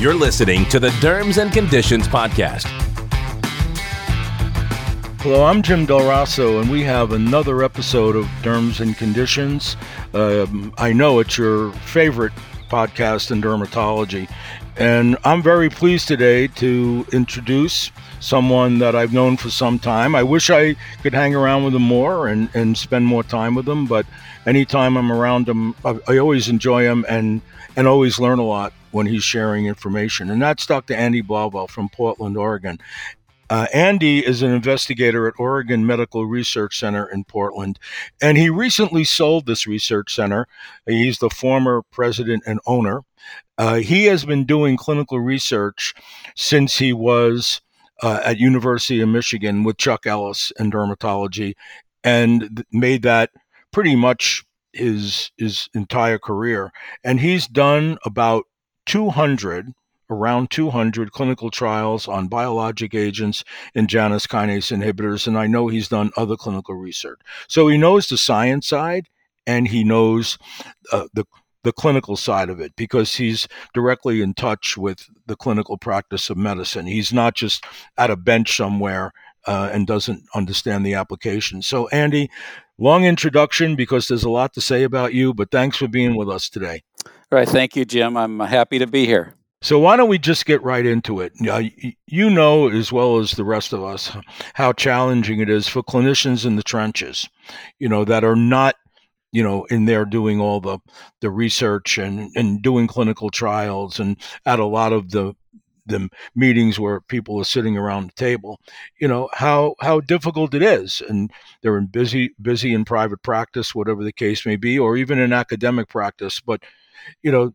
You're listening to the Derms and Conditions Podcast. Hello, I'm Jim Del Rosso, and we have another episode of Derms and Conditions. Um, I know it's your favorite podcast in dermatology, and I'm very pleased today to introduce someone that I've known for some time. I wish I could hang around with him more and, and spend more time with him, but anytime I'm around him, I, I always enjoy him and, and always learn a lot when he's sharing information. And that's Dr. Andy Blauvelt from Portland, Oregon. Uh, Andy is an investigator at Oregon Medical Research Center in Portland, and he recently sold this research center. He's the former president and owner. Uh, he has been doing clinical research since he was uh, at University of Michigan with Chuck Ellis in dermatology, and made that pretty much his his entire career. And he's done about 200 around 200 clinical trials on biologic agents and Janus kinase inhibitors, and I know he's done other clinical research. So he knows the science side and he knows uh, the the clinical side of it because he's directly in touch with the clinical practice of medicine. He's not just at a bench somewhere uh, and doesn't understand the application. So, Andy, long introduction because there's a lot to say about you, but thanks for being with us today. All right. Thank you, Jim. I'm happy to be here. So why don't we just get right into it? You know as well as the rest of us how challenging it is for clinicians in the trenches, you know, that are not, you know, in there doing all the the research and and doing clinical trials and at a lot of the the meetings where people are sitting around the table, you know how how difficult it is, and they're in busy busy in private practice, whatever the case may be, or even in academic practice. But you know,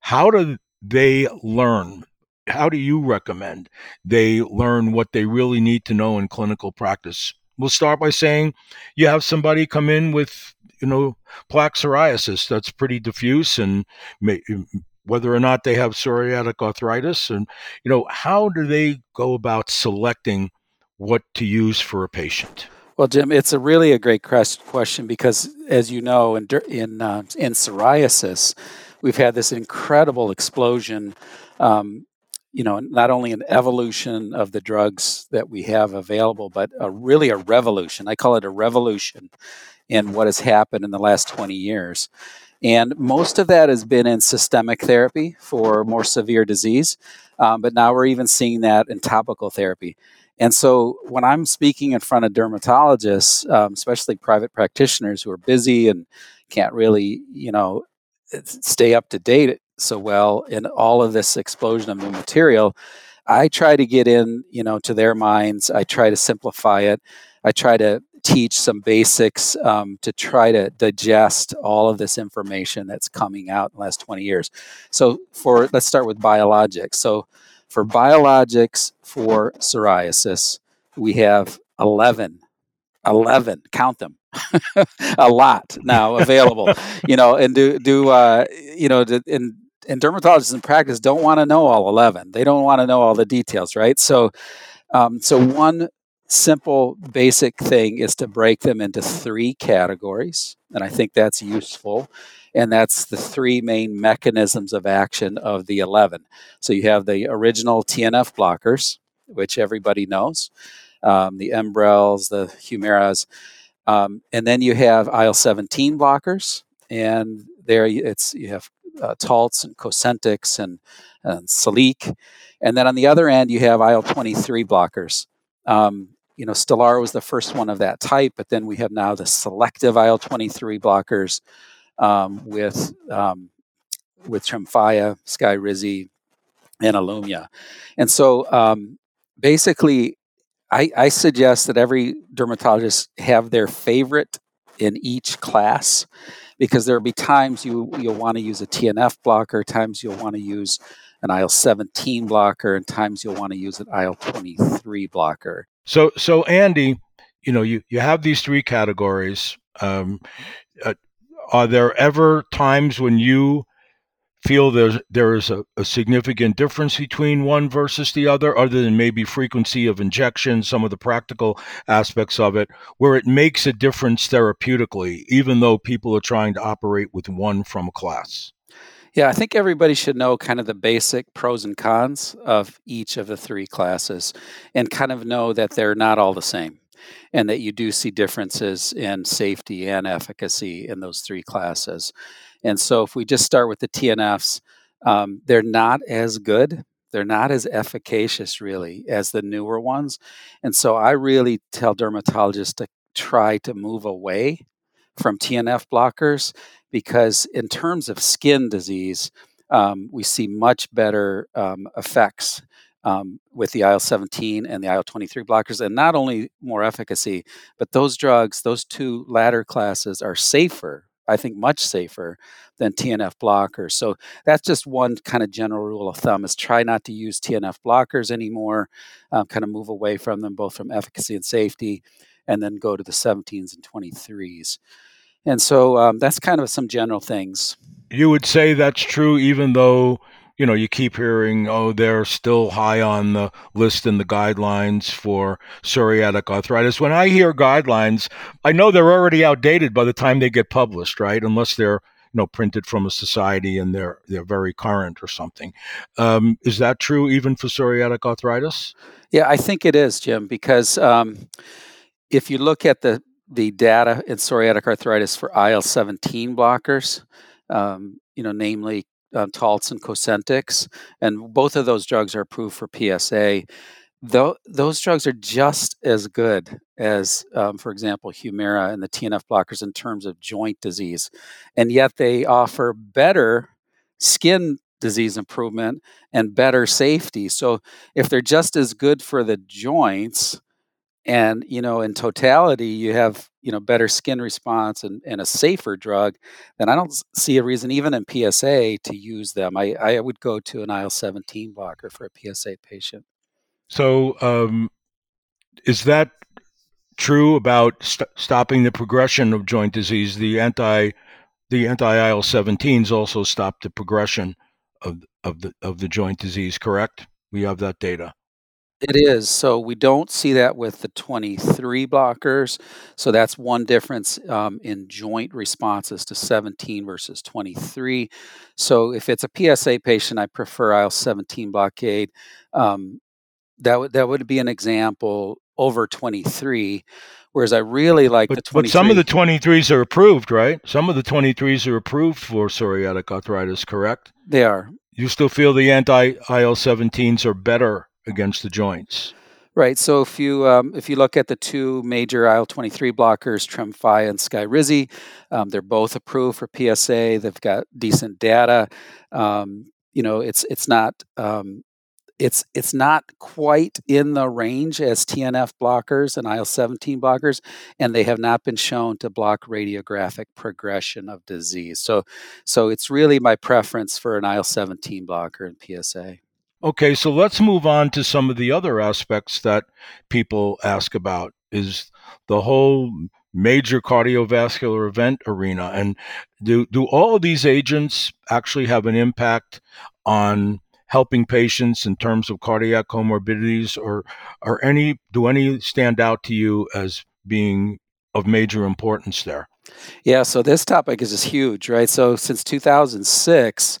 how do they learn? How do you recommend they learn what they really need to know in clinical practice? We'll start by saying you have somebody come in with, you know, plaque psoriasis that's pretty diffuse and may, mm, whether or not they have psoriatic arthritis and you know how do they go about selecting what to use for a patient well jim it's a really a great question because as you know in in, uh, in psoriasis we've had this incredible explosion. Um, you know, not only an evolution of the drugs that we have available, but a, really a revolution. I call it a revolution in what has happened in the last 20 years. And most of that has been in systemic therapy for more severe disease, um, but now we're even seeing that in topical therapy. And so when I'm speaking in front of dermatologists, um, especially private practitioners who are busy and can't really, you know, stay up to date so well in all of this explosion of new material i try to get in you know to their minds. I try to simplify it. I try to teach some basics um, to try to digest all of this information that's coming out in the last 20 years. So for let's start with biologics. So for biologics for psoriasis we have 11 11 count them. A lot now available. You know and do do uh, you know and and dermatologists in practice don't want to know all 11 they don't want to know all the details right? So um, so one simple basic thing is to break them into three categories and i think that's useful and that's the three main mechanisms of action of the 11 so you have the original tnf blockers which everybody knows um, the Enbrels, the Humiras. Um, and then you have IL 17 blockers, and there it's you have uh, Taltz and Cosentyx and, and Siliq. And then on the other end, you have IL 23 blockers. Um, you know, Stelara was the first one of that type, but then we have now the selective IL 23 blockers um, with um, with Tremfya, Skyrizi, and Ilumya. And so um, basically, I, I suggest that every dermatologist have their favorite in each class because there'll be times you you'll want to use a TNF blocker, times you'll want to use an IL seventeen blocker, and times you'll want to use an IL twenty three blocker. So so Andy, you know you you have these three categories. Um, uh, are there ever times when you feel there's there is a, a, significant difference between one versus the other, other than maybe frequency of injection, some of the practical aspects of it, where it makes a difference therapeutically, even though people are trying to operate with one from a class? Yeah, I think everybody should know kind of the basic pros and cons of each of the three classes and kind of know that they're not all the same and that you do see differences in safety and efficacy in those three classes. And so if we just start with the TNFs, um, they're not as good. They're not as efficacious, really, as the newer ones. And so I really tell dermatologists to try to move away from TNF blockers because, in terms of skin disease, um, we see much better um, effects um, with the IL 17 and the IL 23 blockers, and not only more efficacy, but those drugs, those two latter classes, are safer. I think much safer than TNF blockers. So that's just one kind of general rule of thumb: is try not to use TNF blockers anymore. Um, kind of move away from them, both from efficacy and safety, and then go to the 17s and 23s. And so um, that's kind of some general things. You would say that's true, even though you know you keep hearing, oh, they're still high on the list in the guidelines for psoriatic arthritis. When I hear guidelines, I know they're already outdated by the time they get published, right? Unless they're you know printed from a society and they're they're very current or something. Um, is that true even for psoriatic arthritis? Yeah, I think it is, Jim, because um, if you look at the the data in psoriatic arthritis for IL 17 blockers, um, you know, namely um, Taltz and Cosentyx, and both of those drugs are approved for PSA. Though those drugs are just as good as, um, for example, Humira and the TNF blockers in terms of joint disease, and yet they offer better skin disease improvement and better safety. So if they're just as good for the joints, and you know in totality you have you know better skin response and, and a safer drug then i don't see a reason even in psa to use them. I, I would go to an il-17 blocker for a psa patient. So um, is that true about st- stopping the progression of joint disease? The anti the anti il-17s also stop the progression of of the of the joint disease correct? We have that data it is. So we don't see that with the 23 blockers. So that's one difference um, in joint responses to 17 versus 23. So if it's a PSA patient, I prefer IL 17 blockade. Um, that would that would be an example over 23. Whereas I really like but, the 23. But some of the 23s are approved, right? Some of the 23s are approved for psoriatic arthritis, correct? They are. You still feel the anti IL 17s are better against the joints. Right. So if you um, if you look at the two major IL twenty three blockers, Tremfya and Skyrizi, um, they're both approved for PSA. They've got decent data. Um, you know, it's it's not um, it's it's not quite in the range as TNF blockers and IL seventeen blockers, and they have not been shown to block radiographic progression of disease. So so it's really my preference for an IL seventeen blocker in PSA. Okay, so let's move on to some of the other aspects that people ask about is the whole major cardiovascular event arena and do do all of these agents actually have an impact on helping patients in terms of cardiac comorbidities or are any do any stand out to you as being of major importance there? Yeah, so this topic is just huge, right? So since 2006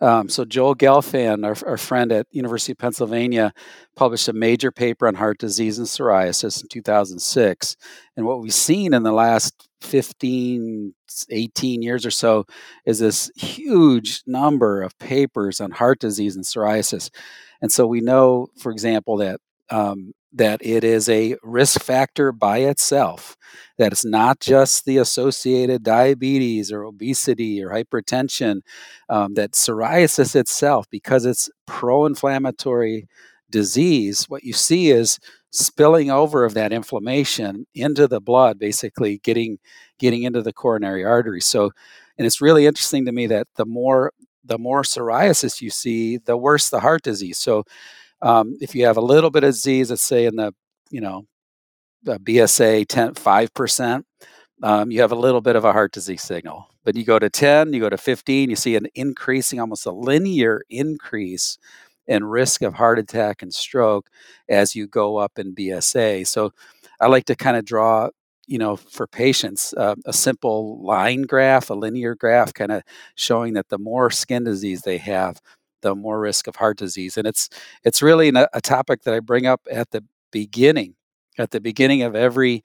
um, so Joel Gelfand, our, our friend at University of Pennsylvania, published a major paper on heart disease and psoriasis in 2006. And what we've seen in the last 15, 18 years or so is this huge number of papers on heart disease and psoriasis. And so we know, for example, that um, that it is a risk factor by itself, that it's not just the associated diabetes or obesity or hypertension, um, that psoriasis itself, because it's pro inflammatory disease, what you see is spilling over of that inflammation into the blood, basically getting getting into the coronary artery. So, and it's really interesting to me that the more the more psoriasis you see, the worse the heart disease. So um, if you have a little bit of disease, let's say in the, you know, the BSA 10, 5%, um, you have a little bit of a heart disease signal. But you go to 10, you go to 15, you see an increasing, almost a linear increase in risk of heart attack and stroke as you go up in BSA. So I like to kind of draw you know, for patients, uh, a simple line graph, a linear graph, kind of showing that the more skin disease they have, the more risk of heart disease. And it's it's really a, topic that I bring up at the beginning, at the beginning of every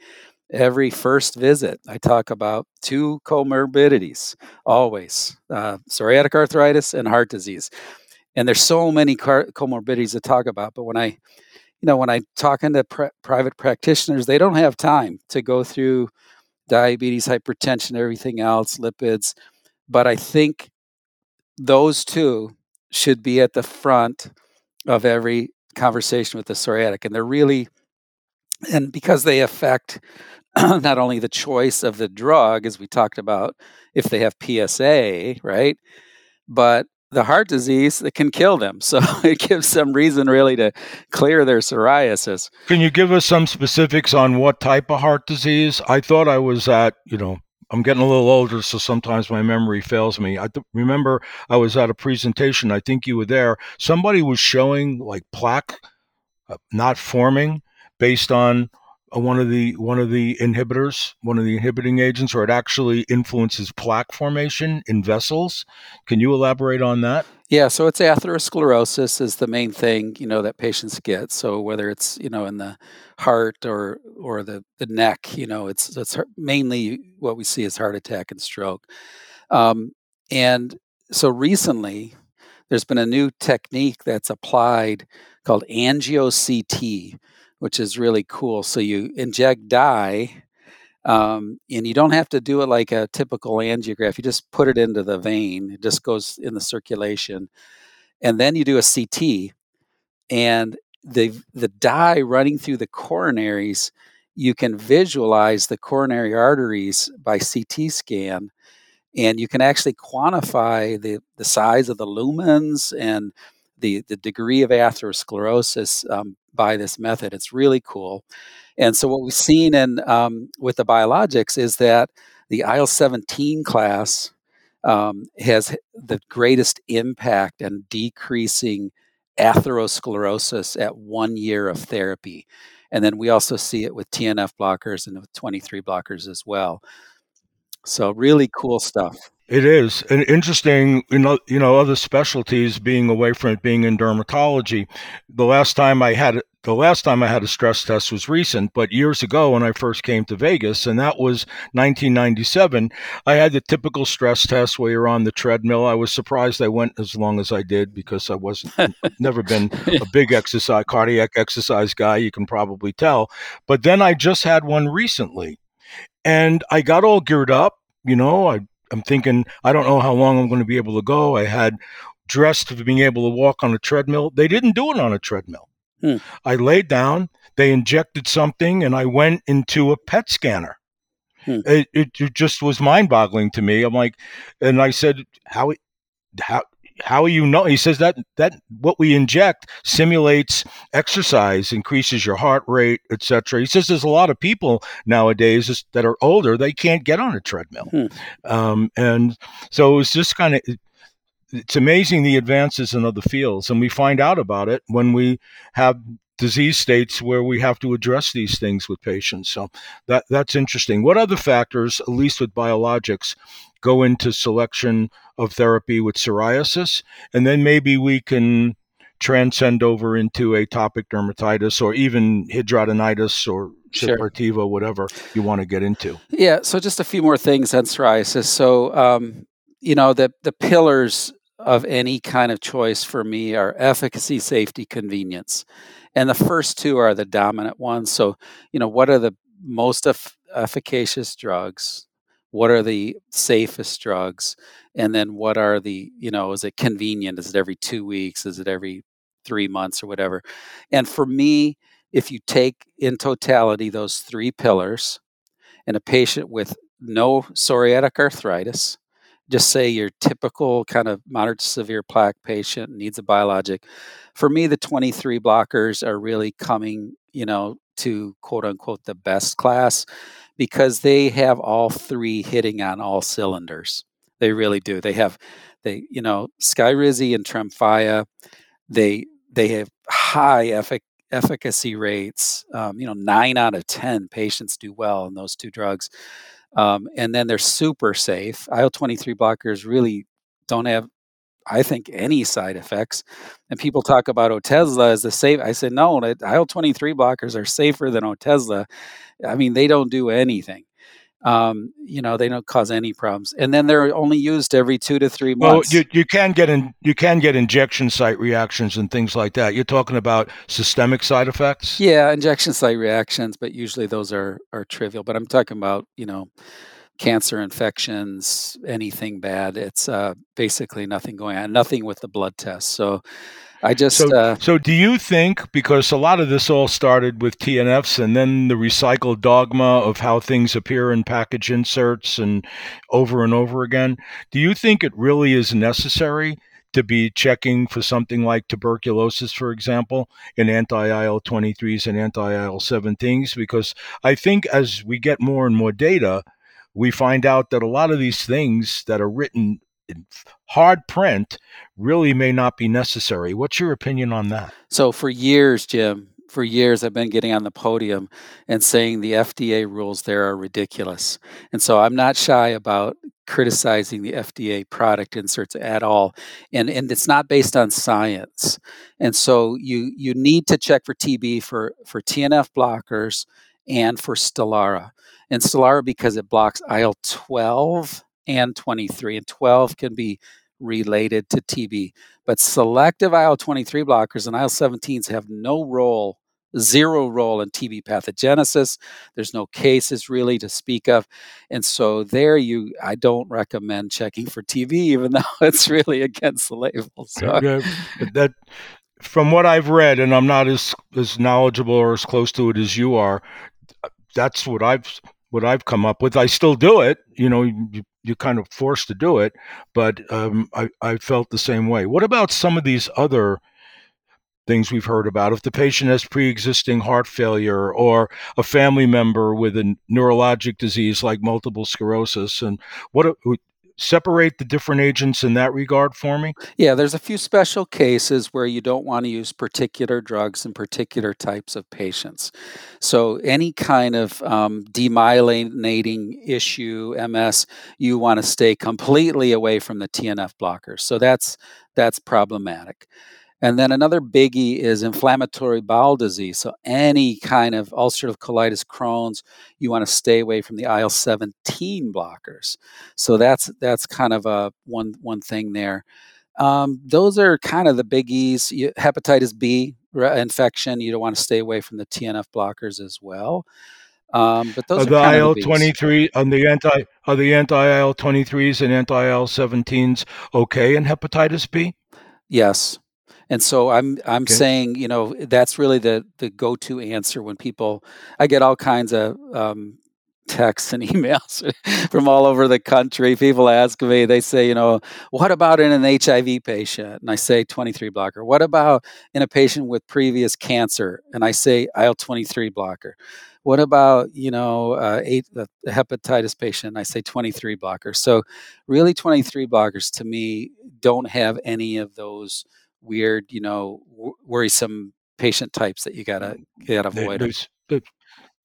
every first visit. I talk about two comorbidities always: uh, psoriatic arthritis and heart disease. And there's so many car- comorbidities to talk about, but when I you know, when I talking to pr- private practitioners, they don't have time to go through diabetes, hypertension, everything else, lipids. But I think those two should be at the front of every conversation with the psoriatic. And they're really, and because they affect not only the choice of the drug, as we talked about, if they have PSA, right? But the heart disease that can kill them. So it gives them reason really to clear their psoriasis. Can you give us some specifics on what type of heart disease? I thought I was at, you know, I'm getting a little older, so sometimes my memory fails me. I th- remember I was at a presentation. I think you were there. Somebody was showing like plaque uh, not forming based on one of the one of the inhibitors, one of the inhibiting agents, or it actually influences plaque formation in vessels. Can you elaborate on that? Yeah, so it's atherosclerosis is the main thing you know that patients get. So whether it's you know in the heart or or the the neck, you know, it's it's mainly what we see is heart attack and stroke. Um, and so recently, there's been a new technique that's applied called angio CT which is really cool. So you inject dye, um, and you don't have to do it like a typical angiograph. You just put it into the vein; it just goes in the circulation, and then you do a CT, and the the dye running through the coronaries. You can visualize the coronary arteries by CT scan, and you can actually quantify the, the size of the lumens and the, the degree of atherosclerosis um, by this method. It's really cool. And so what we've seen in um, with the biologics is that the IL seventeen class um, has the greatest impact and decreasing atherosclerosis at one year of therapy. And then we also see it with TNF blockers and with 23 blockers as well. So really cool stuff. It is and interesting, you know, you know, other specialties being away from it being in dermatology. The last time I had the last time I had a stress test was recent, but years ago when I first came to Vegas, and that was 1997, I had the typical stress test where you're on the treadmill. I was surprised I went as long as I did because I wasn't never been a big exercise cardiac exercise guy. You can probably tell, but then I just had one recently, and I got all geared up. You know, I I'm thinking, I don't know how long I'm going to be able to go. I had dressed for being able to walk on a treadmill. They didn't do it on a treadmill. Hmm. I laid down, they injected something, and I went into a PET scanner. Hmm. It, it, it just was mind boggling to me. I'm like, and I said, how, how, how you know he says that that what we inject simulates exercise increases your heart rate etc he says there's a lot of people nowadays that are older they can't get on a treadmill. Hmm. um, and so it's just kind of it's amazing the advances in other fields and we find out about it when we have disease states where we have to address these things with patients. So that that's interesting. What other factors at least with biologics go into selection of therapy with psoriasis, and then maybe we can transcend over into atopic dermatitis or even hidradenitis or suppurativa, sure. whatever you want to get into. Yeah. So just a few more things on psoriasis. So, um, you know, the the pillars of any kind of choice for me are efficacy, safety, convenience, and the first two are the dominant ones. So, you know, what are the most efficacious drugs what are the safest drugs? And then what are the you know is it convenient? Is it every two weeks? Is it every three months or whatever? And for me if you take in totality those three pillars and a patient with no psoriatic arthritis just say your typical kind of moderate to severe plaque patient needs a biologic for me the 23 blockers are really coming you know to quote unquote the best class because they have all three hitting on all cylinders. They really do. They have they you know Sky Skyrizi and Tremfya. They they have high effic- efficacy rates. Um, you know, nine out of 10 patients do well in those two drugs. Um, and then they're super safe. IL 23 blockers really don't have, I think, any side effects. And people talk about Otezla as the safe. I said, no, IL 23 blockers are safer than Otezla. I mean, they don't do anything um, you know they don't cause any problems and then they're only used every two to three months well you, you can get in you can get injection site reactions and things like that you're talking about systemic side effects yeah injection site reactions but usually those are are trivial but i'm talking about you know cancer infections anything bad it's uh, basically nothing going on nothing with the blood test so I just so, uh, so do you think because a lot of this all started with TNFs and then the recycled dogma of how things appear in package inserts and over and over again, do you think it really is necessary to be checking for something like tuberculosis, for example, in anti-IL 23s and anti-IL 17s? Because I think as we get more and more data, we find out that a lot of these things that are written in hard print really may not be necessary. What's your opinion on that? So, for years, Jim, for years, I've been getting on the podium and saying the FDA rules there are ridiculous. And so I'm not shy about criticizing the FDA product inserts at all. And, and it's not based on science. And so you, you need to check for TB for, for TNF blockers and for Stelara. And Stelara because it blocks IL 12 and 23, and 12 can be related to TB. But selective IL 23 blockers and IL 17s have no role, zero role in TB pathogenesis. There's no cases really to speak of. And so there you I don't recommend checking for TB, even though it's really against the label. So yeah, that from what I've read, and I'm not as as knowledgeable or as close to it as you are, that's what I've what I've come up with. I still do it. You know, you, you're kind of forced to do it, but um, I, I felt the same way. What about some of these other things we've heard about? If the patient has pre-existing heart failure or a family member with a neurologic disease like multiple sclerosis, and what separate the different agents in that regard for me? Yeah, there's a few special cases where you don't want to use particular drugs in particular types of patients. So, any kind of um, demyelinating issue, MS, you want to stay completely away from the TNF blockers. So, that's that's problematic. And then another biggie is inflammatory bowel disease. So, any kind of ulcerative colitis, Crohn's, you want to stay away from the IL 17 blockers. So, that's that's kind of a one, one thing there. Um, those are kind of the biggies. You, hepatitis B infection, you don't want to stay away from the TNF blockers as well. Um, but those are, the IL twenty three on the anti are the anti IL twenty threes and anti IL seventeens okay in hepatitis B? Yes, and so I'm I'm okay. saying, you know, that's really the the go to answer when people. I get all kinds of um, texts and emails from all over the country. People ask me, they say, you know, what about in an HIV patient? And I say 23 blocker. What about in a patient with previous cancer? And I say IL 23 blocker. What about, you know, uh, eight, the hepatitis patient? And I say 23 blocker. So, really, 23 blockers to me don't have any of those weird, you know, w- worrisome patient types that you gotta you gotta avoid. They,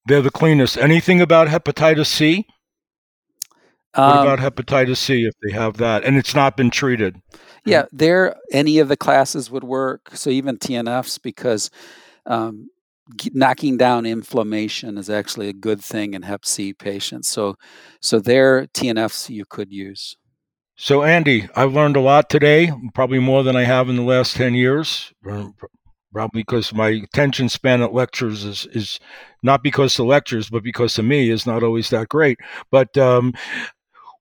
they're the cleanest. Anything about hepatitis C? Um, what about hepatitis C if they have that and it's not been treated? Yeah, there any of the classes would work. So even TNFs because um, knocking down inflammation is actually a good thing in Hep C patients. So so there TNFs you could use. So, Andy, I've learned a lot today, probably more than I have in the last 10 years, probably because my attention span at lectures is, is not because the lectures, but because of me is not always that great. But um,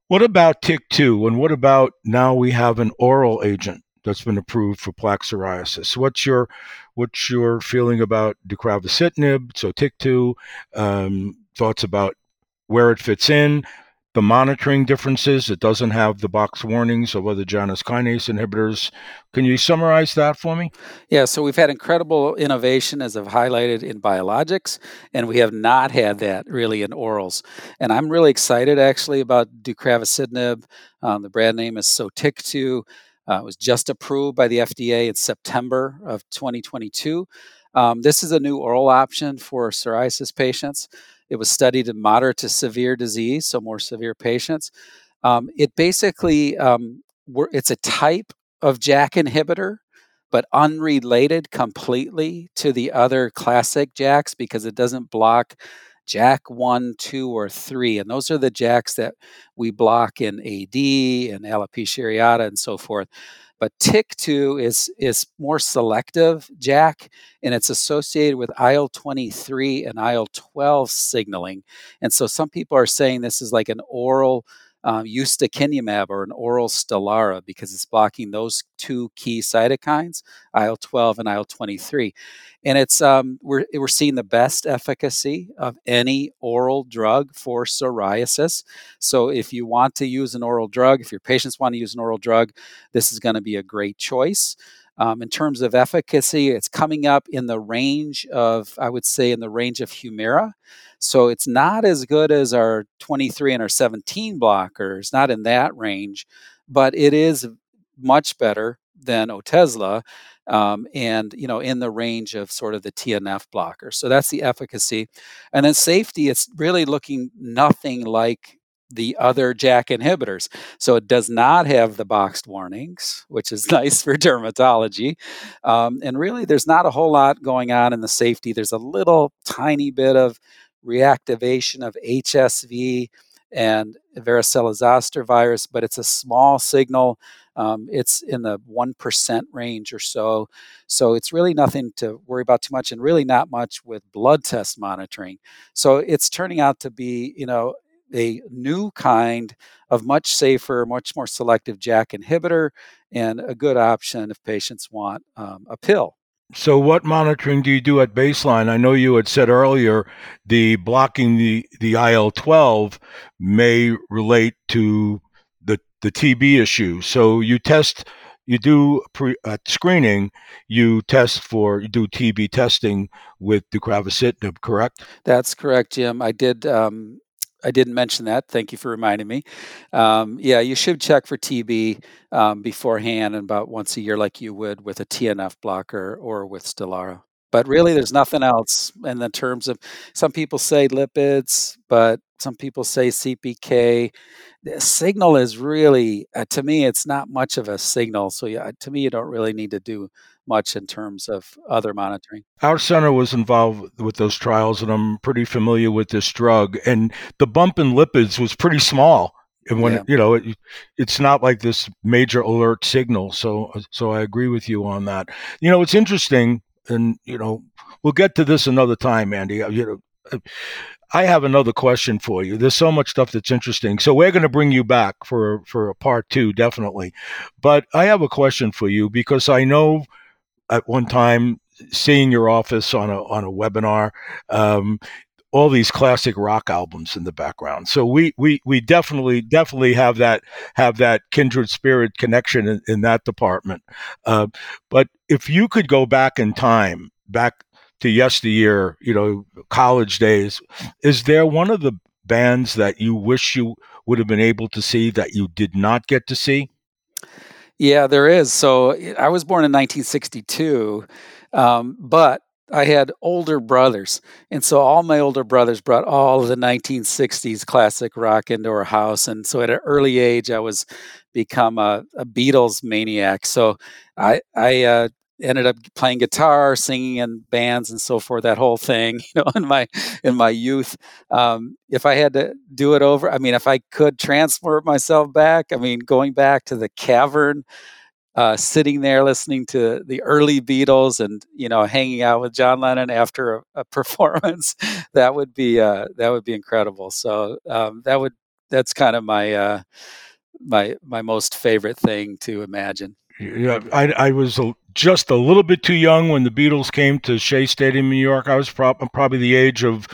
what about TYK2? And what about now we have an oral agent that's been approved for plaque psoriasis? What's your what's your feeling about deucravacitinib, so TYK2, um, thoughts about where it fits in, the monitoring differences. It doesn't have the box warnings of other Janus kinase inhibitors. Can you summarize that for me? Yeah, so we've had incredible innovation, as I've highlighted, in biologics, and we have not had that really in orals. And I'm really excited actually about deucravacitinib. Um, the brand name is Sotyktu. Uh, it was just approved by the FDA in September of 2022. Um, this is a new oral option for psoriasis patients. It was studied in moderate to severe disease, so more severe patients. Um, it basically um, it's a type of JAK inhibitor, but unrelated completely to the other classic JAKs because it doesn't block JAK 1, 2, or 3. And those are the JAKs that we block in AD and alopecia areata and so forth. But TYK2 is, is more selective JAK, and it's associated with IL 23 and IL 12 signaling. And so some people are saying this is like an oral um, ustekinumab or an oral Stelara because it's blocking those two key cytokines, IL 12 and IL 23. And it's um, we're, we're seeing the best efficacy of any oral drug for psoriasis. So if you want to use an oral drug, if your patients want to use an oral drug, this is going to be a great choice. Um, in terms of efficacy, it's coming up in the range of, I would say, in the range of Humira. So it's not as good as our 23 and our 17 blockers, not in that range, but it is much better than Otezla Um, and you know in the range of sort of the TNF blocker. So that's the efficacy, and then safety. It's really looking nothing like the other JAK inhibitors. So it does not have the boxed warnings, which is nice for dermatology. Um, and really, there's not a whole lot going on in the safety. There's a little tiny bit of reactivation of HSV and varicella zoster virus, but it's a small signal. Um, it's in the 1% range or so. So it's really nothing to worry about too much and really not much with blood test monitoring. So it's turning out to be, you know, a new kind of much safer, much more selective JAK inhibitor, and a good option if patients want um, a pill. So, what monitoring do you do at baseline? I know you had said earlier the blocking the, the IL 12 may relate to the, the TB issue. So, you test, you do pre, screening, you test for, you do TB testing with the deucravacitinib, correct? That's correct, Jim. I did um, I didn't mention that. Thank you for reminding me. Um, yeah, you should check for TB um, beforehand and about once a year, like you would with a TNF blocker or with Stelara. But really, there's nothing else in the terms of some people say lipids, but some people say CPK. The signal is really, uh, to me, it's not much of a signal. So, yeah, to me, you don't really need to do much in terms of other monitoring. Our center was involved with those trials, and I'm pretty familiar with this drug. And the bump in lipids was pretty small. And when yeah. you know, it, it's not like this major alert signal. So, so I agree with you on that. You know, it's interesting, and you know, we'll get to this another time, Andy. Uh, you know. Uh, I have another question for you. There's so much stuff that's interesting. So we're going to bring you back for for a part 2 definitely. But I have a question for you because I know at one time seeing your office on a on a webinar. Um, all these classic rock albums in the background. So we we we definitely definitely have that have that kindred spirit connection in, in that department. Uh, but if you could go back in time, back to yesteryear, you know, college days, is there one of the bands that you wish you would have been able to see that you did not get to see? Yeah, there is. So I was born in 1962, um, but I had older brothers. And so all my older brothers brought all of the 1960s classic rock into our house. And so at an early age, I was become a, a Beatles maniac. So I, I uh, ended up playing guitar, singing in bands, and so forth. That whole thing, you know, in my in my youth. Um, if I had to do it over, I mean, if I could transport myself back, I mean, going back to the cavern, uh, sitting there listening to the early Beatles, and you know, hanging out with John Lennon after a, a performance, that would be uh, that would be incredible. So um, that would that's kind of my uh, my my most favorite thing to imagine. Yeah, I, I was a, just a little bit too young when the Beatles came to Shea Stadium, in New York. I was pro- probably the age of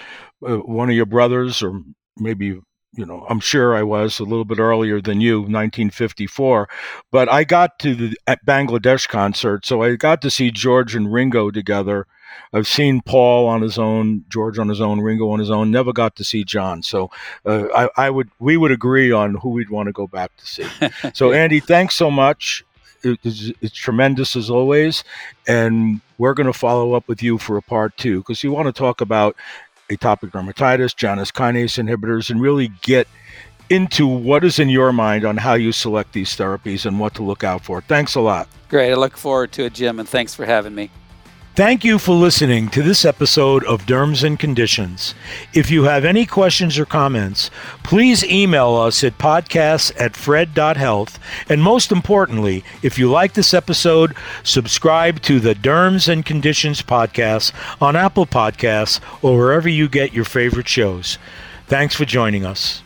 uh, one of your brothers, or maybe you know, I'm sure I was a little bit earlier than you, 1954. But I got to the Bangladesh concert, so I got to see George and Ringo together. I've seen Paul on his own, George on his own, Ringo on his own. Never got to see John, so uh, I, I would we would agree on who we'd want to go back to see. So Andy, thanks so much is, is tremendous as always, and we're going to follow up with you for a part two because you want to talk about atopic dermatitis, Janus kinase inhibitors, and really get into what is in your mind on how you select these therapies and what to look out for. Thanks a lot. Great. I look forward to it, Jim, and thanks for having me. Thank you for listening to this episode of Derms and Conditions. If you have any questions or comments, please email us at podcasts at fred.health. And most importantly, if you like this episode, subscribe to the Derms and Conditions podcast on Apple Podcasts or wherever you get your favorite shows. Thanks for joining us.